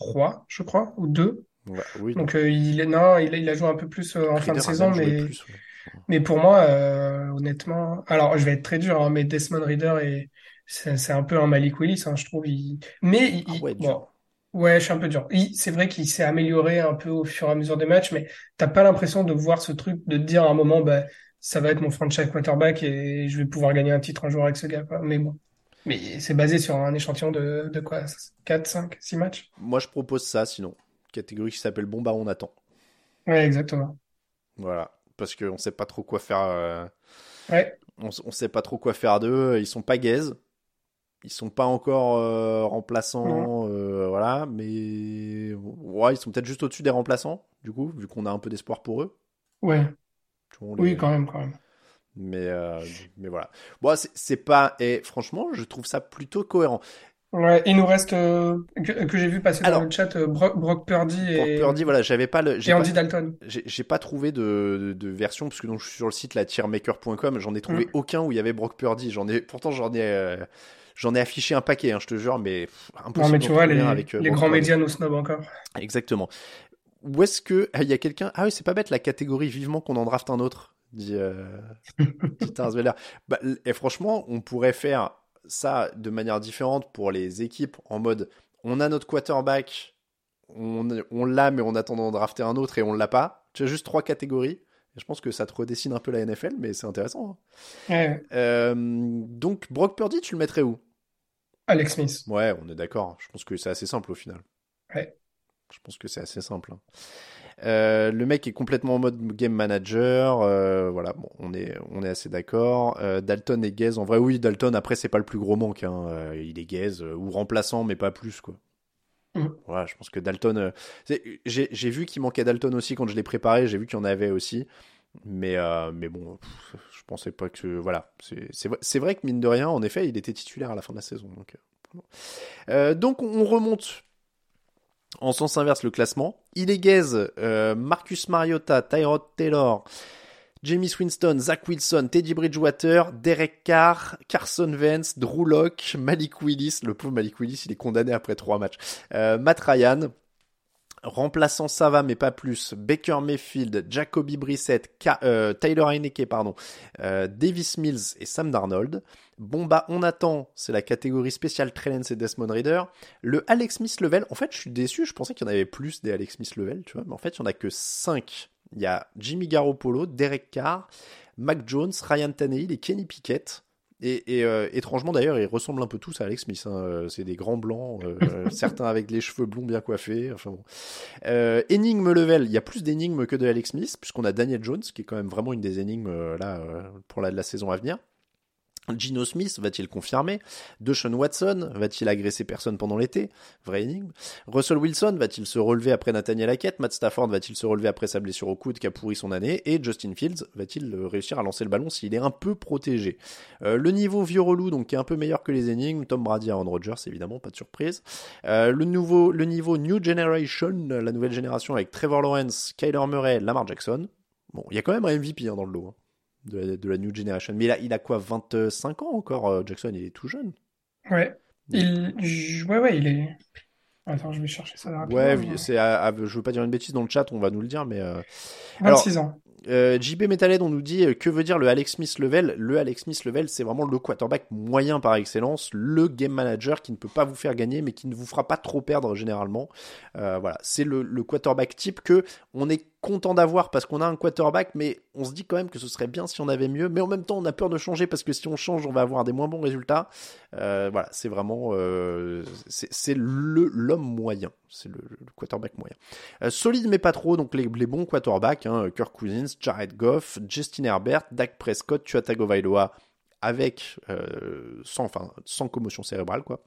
3, je crois, ou 2. Ouais, oui, Donc, euh, il est, non, il, a- il a joué un peu plus euh, en fin de saison, mais, plus, ouais. mais pour moi, euh, honnêtement, alors je vais être très dur, hein, mais Desmond Reader est, c'est c'est un peu un Malik Willis, hein, je trouve. Il, mais il, Ah ouais, bon, ouais, je suis un peu dur. C'est vrai qu'il s'est amélioré un peu au fur et à mesure des matchs, mais t'as pas l'impression de voir ce truc, de te dire à un moment, bah, ça va être mon franchise quarterback et je vais pouvoir gagner un titre un jour avec ce gars, quoi. Mais bon. Mais c'est basé sur un échantillon de, de quoi? 4, 5, 6 matchs? Moi, je propose ça, sinon. Catégorie qui s'appelle Bon, bah, on attend. Ouais, exactement. Voilà. Parce qu'on sait pas trop quoi faire. euh, Ouais. On, on sait pas trop quoi faire d'eux. Ils sont pas gaze. Ils sont pas encore euh, remplaçants. euh, voilà. Mais. Ouais, ils sont peut-être juste au-dessus des remplaçants, du coup, vu qu'on a un peu d'espoir pour eux. Ouais. Les- Oui, quand même, quand même. Mais, euh, mais voilà. Bon, c'est- pas. Et franchement, je trouve ça plutôt cohérent. Ouais, il nous reste, euh, que, que j'ai vu passer dans Alors, le chat, euh, Brock, Brock Purdy et, Purdy, voilà, j'avais pas le. et pas- Andy Dalton. J'ai pas trouvé de, de, de version parce que donc je suis sur le site la tiermaker.com, j'en ai trouvé Mm. aucun où il y avait Brock Purdy. J'en ai pourtant j'en ai euh, j'en ai affiché un paquet, hein, je te jure, mais pff, Non, mais tu vois, les, un avec les Brock grands médias nous snobent encore. Exactement. Où est-ce que ah, il y a quelqu'un Ah oui, c'est pas bête la catégorie vivement qu'on en draft un autre. Dit, euh, dit. Bah, et franchement, on pourrait faire ça de manière différente pour les équipes en mode on a notre quarterback, on, on l'a mais on attend d'en drafter un autre et on l'a pas. Tu as juste trois catégories. Et je pense que ça te redessine un peu la NFL, mais c'est intéressant. hein. Ouais, Euh, donc Brock Purdy, tu le mettrais où? Alex Smith. Ouais, on est d'accord. Je pense que c'est assez simple au final. Ouais. Je pense que c'est assez simple. hein. Euh, le mec est complètement en mode game manager. euh, voilà, bon, on est, on est assez d'accord. Euh, Dalton et Gaze, en vrai, oui, Dalton, après, c'est pas le plus gros manque. hein. Il est Gaze, ou remplaçant, mais pas plus, quoi. Mhm. Voilà, je pense que Dalton. j'ai vu qu'il manquait Dalton aussi quand je l'ai préparé. J'ai vu qu'il y en avait aussi. Mais, mais bon, pff, je pensais pas que. Voilà. C'est vrai, que, mine de rien, en effet, il était titulaire à la fin de la saison. Donc, donc on remonte en sens inverse le classement. Il est gaze, euh, Marcus Mariota, Tyrod Taylor, Jamie Winston, Zach Wilson, Teddy Bridgewater, Derek Carr, Carson Wentz, Drew Locke, Malik Willis. Le pauvre Malik Willis, il est condamné après trois matchs. Euh, Matt Ryan. Remplaçant ça va, mais pas plus. Baker Mayfield, Jacoby Brissett, euh, Tyler Heineke, pardon, euh, Davis Mills et Sam Darnold. Bon bah on attend, c'est la catégorie spéciale Trellens et Desmond Reader. Le Alex Smith Level, en fait je suis déçu, je pensais qu'il y en avait plus des Alex Smith Level, tu vois, mais en fait il y en a que 5. Il y a Jimmy Garoppolo, Derek Carr, Mac Jones, Ryan Tannehill et Kenny Pickett. Et, euh, étrangement d'ailleurs, ils ressemblent un peu tous à Alex Smith. Hein. Euh, c'est des grands blancs, euh, certains avec les cheveux blonds bien coiffés. Enfin bon. énigme level, il y a plus d'énigmes que de Alex Smith, puisqu'on a Daniel Jones, qui est quand même vraiment une des énigmes là pour la saison à venir. Gino Smith va-t-il confirmer? Deshaun Watson va-t-il agresser personne pendant l'été? Vraie énigme. Russell Wilson va-t-il se relever après Nathaniel Hackett? Matt Stafford va-t-il se relever après sa blessure au coude qui a pourri son année? Et Justin Fields va-t-il réussir à lancer le ballon s'il est un peu protégé? Euh, Le niveau vieux relou, donc qui est un peu meilleur que les énigmes. Tom Brady, Aaron Rodgers, évidemment, pas de surprise. Euh, le niveau New Generation, la nouvelle génération avec Trevor Lawrence, Kyler Murray, Lamar Jackson. Bon, il y a quand même un MVP hein, dans le lot. Hein de la, New Generation. Mais il a, il a quoi, 25 ans encore, euh, Jackson? Il est tout jeune. Ouais. Il... Ouais, ouais, il est. Attends, je vais chercher ça rapidement. Ouais, c'est, je veux pas dire une bêtise dans le chat, on va nous le dire, mais. Euh... 26 ans. Euh, JB Metalhead, on nous dit euh, que veut dire le Alex Smith level? Le Alex Smith level, c'est vraiment le quarterback moyen par excellence, le game manager qui ne peut pas vous faire gagner, mais qui ne vous fera pas trop perdre généralement. Euh, voilà, c'est le, le, quarterback type que on est content d'avoir parce qu'on a un quarterback, mais on se dit quand même que ce serait bien si on avait mieux. Mais en même temps, on a peur de changer parce que si on change, on va avoir des moins bons résultats. Euh, voilà, c'est vraiment euh, c'est l'homme moyen, c'est le, quarterback moyen. Euh, solide mais pas trop, donc les, les bons quarterbacks, hein, Kirk Cousins, Jared Goff, Justin Herbert, Dak Prescott, Tua Tagovailoa avec sans enfin sans commotion cérébrale quoi.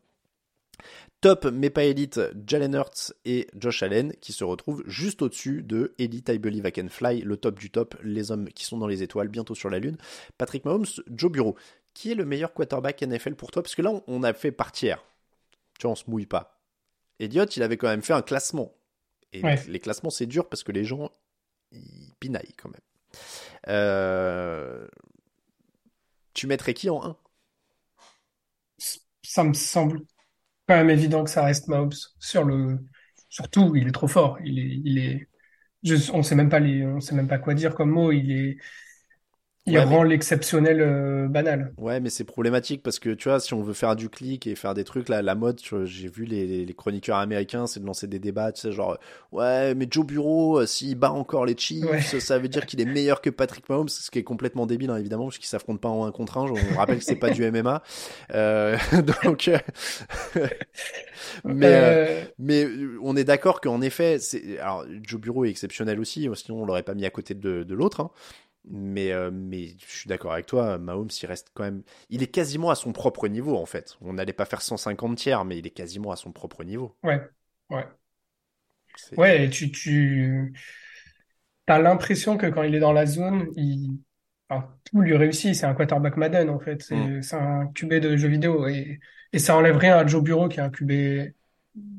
Top, mais pas élite, Jalen Hurts et Josh Allen qui se retrouvent juste au-dessus de Elite I Believe I Can Fly, le top du top, les hommes qui sont dans les étoiles, bientôt sur la Lune. Patrick Mahomes, Joe Bureau. Qui est le meilleur quarterback NFL pour toi? Parce que là, on a fait partir. Tu vois, on se mouille pas. Elliot, il avait quand même fait un classement. Et les classements, c'est dur parce que les gens, ils pinaillent quand même. Euh, tu mettrais qui en 1 Ça me semble quand même évident que ça reste Mahomes sur le surtout il est trop fort. Il est il est on sait même pas on sait même pas quoi dire comme mot. Il est il rend l'exceptionnel euh, banal. Ouais, mais c'est problématique parce que tu vois, si on veut faire du clic et faire des trucs, là, la mode, j'ai vu les, les, chroniqueurs américains, c'est de lancer des débats, tu sais, genre, ouais, mais Joe Bureau, euh, s'il bat encore les Chiefs, ça veut dire qu'il est meilleur que Patrick Mahomes, ce qui est complètement débile, hein, évidemment, parce qu'ils s'affrontent pas en un contre un. On rappelle que c'est pas du MMA. Euh, donc, mais, mais on est d'accord qu'en effet, c'est, alors, Joe Bureau est exceptionnel aussi, sinon on l'aurait pas mis à côté de, de l'autre, hein. Mais, euh, mais je suis d'accord avec toi, Mahomes, il reste quand même. Il est quasiment à son propre niveau, en fait. On n'allait pas faire 150 tiers, mais il est quasiment à son propre niveau. Ouais, ouais. Ouais, tu, tu as l'impression que quand il est dans la zone, il... tout lui réussit. C'est un quarterback Madden, en fait. C'est mm. un QB de jeux vidéo. Et, et ça enlève rien à Joe Bureau, qui est un QB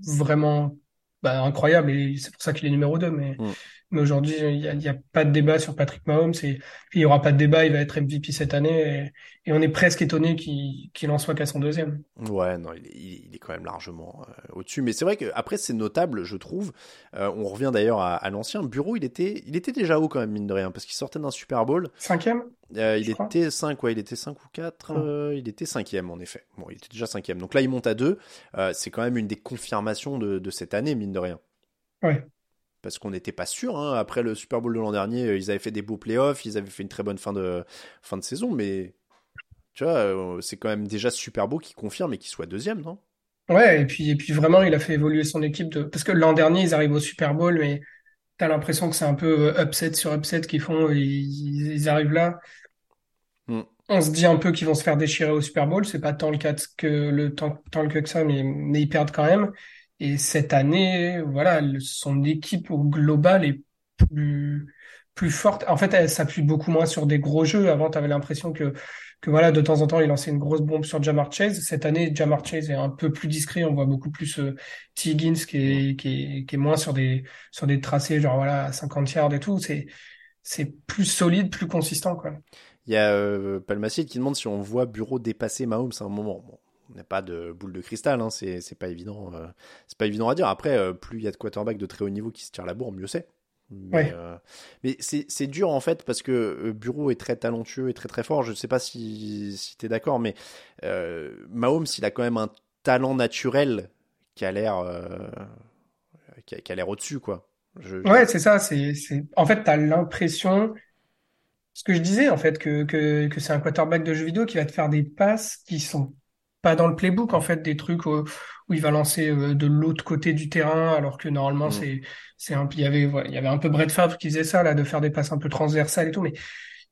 vraiment bah, incroyable. Et c'est pour ça qu'il est numéro 2. Mais. Mm. Mais aujourd'hui, il n'y a, pas de débat sur Patrick Mahomes et il n'y aura pas de débat. Il va être MVP cette année et, on est presque étonné qu'il en soit qu'à son deuxième. Ouais, non, il est, quand même largement euh, au-dessus. Mais c'est vrai qu'après, c'est notable, je trouve. Euh, on revient d'ailleurs à, l'ancien. Bureau, il était, il était déjà haut quand même, mine de rien, parce qu'il sortait d'un Super Bowl. Cinquième euh, il était 5, ouais, il était 5 ou 4, il était cinquième en effet. Bon, il était déjà cinquième. Donc là, il monte à 2. c'est quand même une des confirmations de, de cette année, mine de rien. Ouais parce qu'on n'était pas sûr. Hein. Après le Super Bowl de l'an dernier, euh, ils avaient fait des beaux playoffs, ils avaient fait une très bonne fin de, fin de saison, mais tu vois, euh, c'est quand même déjà Super Bowl qui confirme et qui soit deuxième, non? Ouais, et puis, et puis vraiment, il a fait évoluer son équipe. De... Parce que l'an dernier, ils arrivent au Super Bowl, mais tu as l'impression que c'est un peu euh, upset sur upset qu'ils font, ils, arrivent là. Hmm. On se dit un peu qu'ils vont se faire déchirer au Super Bowl. C'est pas tant le cas que le tant, tant le cas que ça, mais, mais ils perdent quand même. Et cette année, voilà, son équipe au global est plus plus forte. En fait, elle s'appuie beaucoup moins sur des gros jeux. Avant, tu avais l'impression que que voilà, de temps en temps, il lançait une grosse bombe sur Jamar Chase. Cette année, Jamar Chase est un peu plus discret. On voit beaucoup plus euh, T. Higgins qui est, qui est, qui est moins sur des sur des tracés genre voilà 50 yards et tout. C'est c'est plus solide, plus consistant quoi. Il y a euh, Palmacide qui demande si on voit Bureau dépasser Mahomes à un moment. On n'a pas de boule de cristal, hein, c'est pas évident, c'est pas évident à dire. Après, plus il y a de quarterbacks de très haut niveau qui se tirent la bourre, mieux c'est. Mais, mais c'est dur en fait parce que Bureau est très talentueux et très très fort. Je ne sais pas si, si tu es d'accord, mais Mahomes, il a quand même un talent naturel qui a l'air qui a, l'air au-dessus, quoi. Ouais, c'est ça. C'est, En fait, tu as l'impression, ce que je disais, en fait, que, que, que c'est un quarterback de jeu vidéo qui va te faire des passes qui sont pas dans le playbook, en fait, des trucs où, il va lancer euh, de l'autre côté du terrain, alors que normalement, mm. c'est, c'est un, il y avait, il y avait un peu Brett Favre qui faisait ça, là, de faire des passes un peu transversales et tout, mais,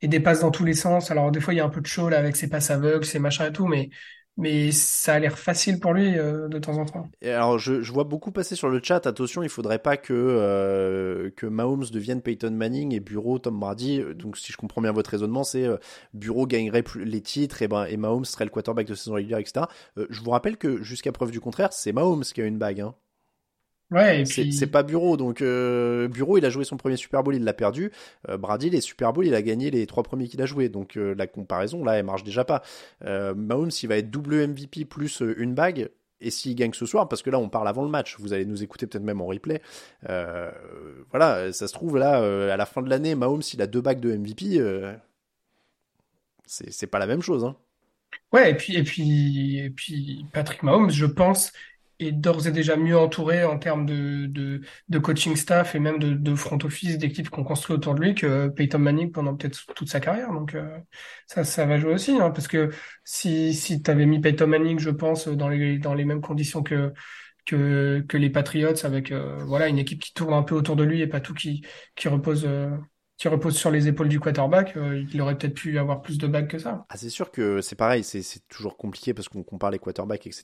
et des passes dans tous les sens. Alors, des fois, il y a un peu de show, là, avec ses passes aveugles, ses machins et tout, mais, mais ça a l'air facile pour lui euh, de temps en temps. Alors, je, vois beaucoup passer sur le chat. Attention, il faudrait pas que euh, que Mahomes devienne Peyton Manning et Bureau Tom Brady. Donc, si je comprends bien votre raisonnement, c'est euh, Bureau gagnerait les titres et ben et Mahomes serait le quarterback de saison régulière, etc. je vous rappelle que jusqu'à preuve du contraire, c'est Mahomes qui a une bague. Hein. Ouais, c'est pas Bureau. Donc euh, Bureau, il a joué son premier Super Bowl, il l'a perdu. Euh, Brady, les Super Bowl, il a gagné les trois premiers qu'il a joué. Donc euh, la comparaison là, elle marche déjà pas. Mahomes, il va être double MVP plus une bague. Et s'il gagne ce soir, parce que là on parle avant le match, vous allez nous écouter peut-être même en replay. voilà, ça se trouve là à la fin de l'année, Mahomes, il a deux bagues de MVP. c'est pas la même chose. Hein. Ouais, et puis, et puis, et puis Patrick Mahomes, je pense, est d'ores et déjà mieux entouré en termes de, de, de coaching staff et même de, de front office d'équipes qu'on construit autour de lui que Peyton Manning pendant peut-être toute sa carrière. Donc euh, ça, ça va jouer aussi, hein, parce que si, si tu mis Peyton Manning, je pense, dans les, dans les mêmes conditions que, que, que les Patriots, avec euh, voilà une équipe qui tourne un peu autour de lui et pas tout qui, qui repose euh, qui repose sur les épaules du quarterback, euh, il aurait peut-être pu avoir plus de bagues que ça. Ah, c'est sûr que c'est pareil, c'est toujours compliqué parce qu'on compare les quarterbacks, etc.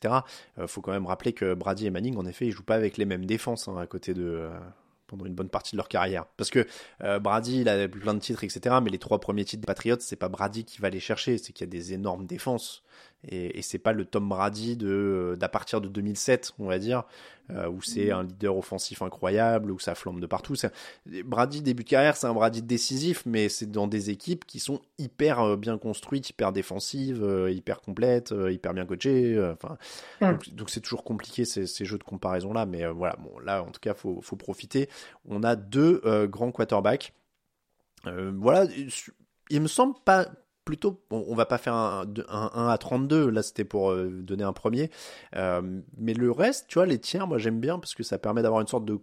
Il euh, faut quand même rappeler que Brady et Manning, en effet, ils jouent pas avec les mêmes défenses hein, à côté de. Euh, pendant une bonne partie de leur carrière. Parce que Brady, il a plein de titres, etc. Mais les trois premiers titres des Patriots, c'est pas Brady qui va les chercher, c'est qu'il y a des énormes défenses et, et c'est pas le Tom Brady de d'à partir de 2007 on va dire euh, où c'est un leader offensif incroyable où ça flambe de partout. Brady début de carrière c'est un Brady décisif mais c'est dans des équipes qui sont hyper euh, bien construites hyper défensives euh, hyper complètes hyper bien coachées enfin donc c'est toujours compliqué ces, ces, jeux de comparaison là mais voilà bon là en tout cas faut faut profiter. On a deux grands quarterbacks. Voilà il me semble pas plutôt, on va pas faire un, 1 à 32, là c'était pour euh, donner un premier, euh, mais le reste, tu vois, les tiers, moi j'aime bien parce que ça permet d'avoir une sorte de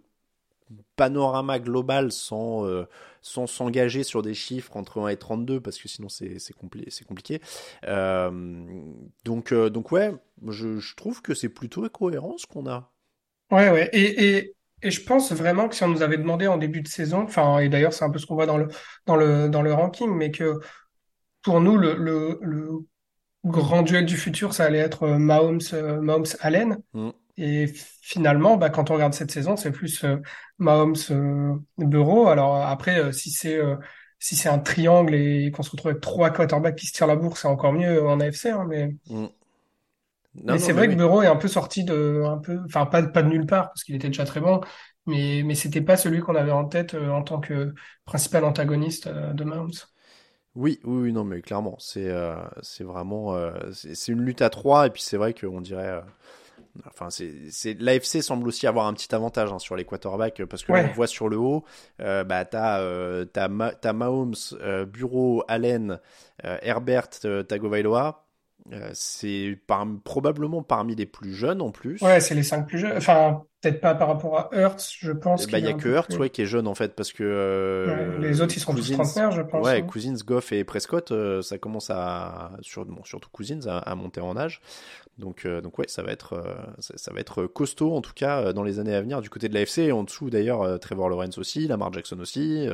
panorama global sans euh, sans s'engager sur des chiffres entre 1 et 32 parce que sinon c'est c'est compliqué. Donc donc ouais je, je trouve que c'est plutôt cohérent ce qu'on a. Ouais ouais. Et, et et je pense vraiment que si on nous avait demandé en début de saison, enfin, et d'ailleurs c'est un peu ce qu'on voit dans le dans le dans le ranking, mais que pour nous, le, le, grand duel du futur, ça allait être euh, Mahomes, euh, Mahomes Allen. Mm. Et finalement, bah, quand on regarde cette saison, c'est plus euh, Mahomes Bureau. Alors après, si c'est si c'est un triangle et qu'on se retrouve avec trois quarterbacks qui se tirent la bourse, c'est encore mieux en AFC. Hein, mais mm. mais c'est vrai que Bureau est un peu sorti de un peu, enfin pas pas de nulle part parce qu'il était déjà très bon, mais mais c'était pas celui qu'on avait en tête en tant que principal antagoniste de Mahomes. Oui, oui, non, mais clairement, c'est euh, c'est vraiment euh, c'est une lutte à trois et puis c'est vrai qu'on dirait. Euh, enfin, c'est l'AFC semble aussi avoir un petit avantage hein, sur les quarterbacks parce que on voit sur le haut, bah t'as t'as Mahomes, Bureau, Allen, Herbert, Tagovailoa. c'est probablement parmi les plus jeunes en plus. Ouais, c'est les cinq plus jeunes. Enfin, peut-être pas par rapport à Hurts, je pense. Eh ben, il n'y a que Hurts ouais, qui est jeune en fait, parce que. Euh, les autres, ils seront tous trentenaires, je pense. Ouais, hein. Cousins, Goff et Prescott, euh, ça commence à. Sur, bon, surtout Cousins, à, monter en âge. Donc, euh, donc ouais, ça va, être, ça, va être costaud en tout cas dans les années à venir du côté de l'AFC. Et en dessous d'ailleurs, Trevor Lawrence aussi, Lamar Jackson aussi.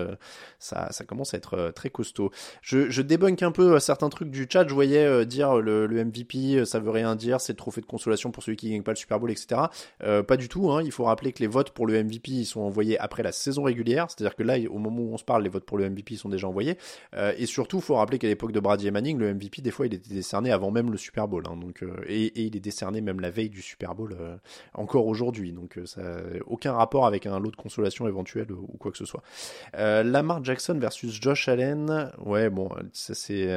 ça, ça commence à être très costaud. Je, je débunk un peu certains trucs du chat. Je voyais dire le, le, MVP, ça veut rien dire, c'est le trophée de consolation pour celui qui gagne pas le Super Bowl, etc. pas du tout. Hein, il faut rappeler que les votes pour le MVP sont envoyés après la saison régulière, c'est-à-dire que là, au moment où on se parle, les votes pour le MVP sont déjà envoyés. Euh, et surtout, il faut rappeler qu'à l'époque de Brady et Manning, le MVP, des fois, il était décerné avant même le Super Bowl. Hein, donc, euh, et, il est décerné même la veille du Super Bowl, euh, encore aujourd'hui. Donc, ça aucun rapport avec un lot de consolation éventuel ou, quoi que ce soit. Lamar Jackson versus Josh Allen, ouais, bon, ça c'est.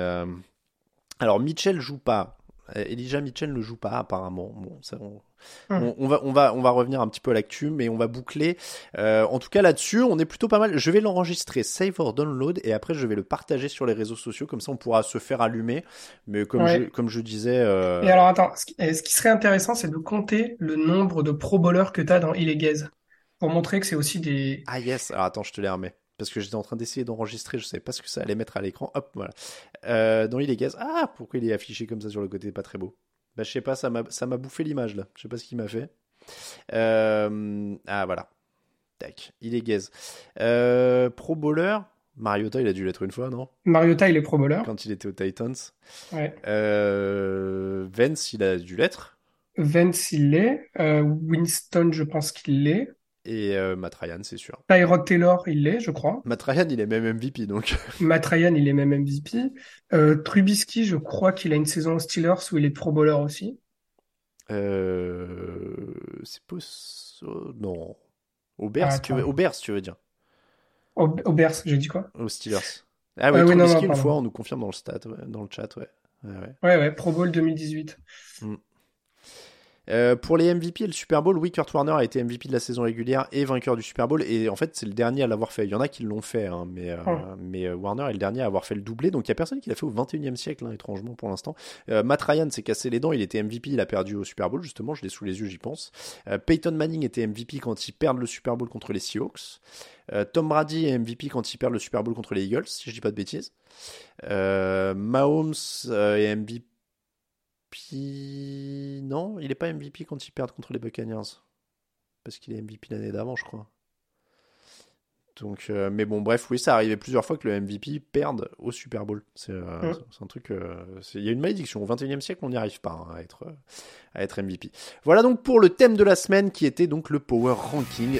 Alors, Mitchell joue pas. Elijah Mitchell ne joue pas apparemment. Bon, ça, on, Hmm. on- on va, on va, on va revenir un petit peu à l'actu, mais on va boucler. Euh, en tout cas là-dessus, on est plutôt pas mal. Je vais l'enregistrer save or download et après je vais le partager sur les réseaux sociaux comme ça on pourra se faire allumer. Mais comme Ouais. je, comme je disais. euh, Et alors, attends, ce qui, ce qui serait intéressant, c'est de compter le nombre de pro bowlers que tu as dans Illegaz pour montrer que c'est aussi des. Ah yes, alors attends, je te les remets. Parce que j'étais en train d'essayer d'enregistrer, je savais pas ce que ça allait mettre à l'écran. Hop, voilà. Euh, Il est gaz. Ah, pourquoi il est affiché comme ça sur le côté Pas très beau. Bah, je sais pas, ça m'a bouffé l'image là. Je sais pas ce qu'il m'a fait. Euh, ah, voilà. Tac, il est gaze. Euh, Pro Bowler. Mariota, il a dû l'être une fois, non? Mariota, il est pro bowler. Quand il était aux Titans. Ouais. Euh, Vance, il a dû l'être. Vance, il l'est. Winston, je pense qu'il l'est. Et euh, Matt Ryan, c'est sûr. Tyrod Taylor, il l'est, je crois. Matt Ryan, il est même MVP, donc. Matt Ryan, il est même MVP. Euh, Trubisky, je crois qu'il a une saison aux Steelers où il est pro bowler aussi. Euh, c'est pas... Non. Au Bears, Ah, tu veux... attends. Au Bears, tu veux dire. Au, au Bears, j'ai dit quoi? Aux Steelers. Ah oui, Ah oui, non, Trubisky, non, une fois, on nous confirme dans le, stat, ouais, dans le chat, ouais. Ouais, ouais. Ouais, ouais, Pro Bowl 2018. Euh, pour les MVP et le Super Bowl, oui, Kurt Warner a été MVP de la saison régulière et vainqueur du Super Bowl. Et en fait, c'est le dernier à l'avoir fait. Il y en a qui l'ont fait, hein, mais, euh, mais euh, Warner est le dernier à avoir fait le doublé. Donc il y a personne qui l'a fait au 21e siècle, hein, étrangement pour l'instant. Euh, Matt Ryan s'est cassé les dents. Il était MVP, il a perdu au Super Bowl, justement. Je l'ai sous les yeux, j'y pense. Euh, Peyton Manning était MVP quand ils perdent le Super Bowl contre les Seahawks. Euh, Tom Brady est MVP quand ils perdent le Super Bowl contre les Eagles, si je dis pas de bêtises. Euh, Mahomes est MVP. Non, il est pas MVP quand ils perdent contre les Buccaneers. Parce qu'il est MVP l'année d'avant, je crois. Donc, euh, mais bon, bref, oui, ça arrivait plusieurs fois que le MVP perde au Super Bowl. C'est euh, Mm. un truc. euh, Il y a une malédiction. Au 21e siècle, on n'y arrive pas hein, à, être, à être MVP. Voilà donc pour le thème de la semaine qui était donc le Power Ranking.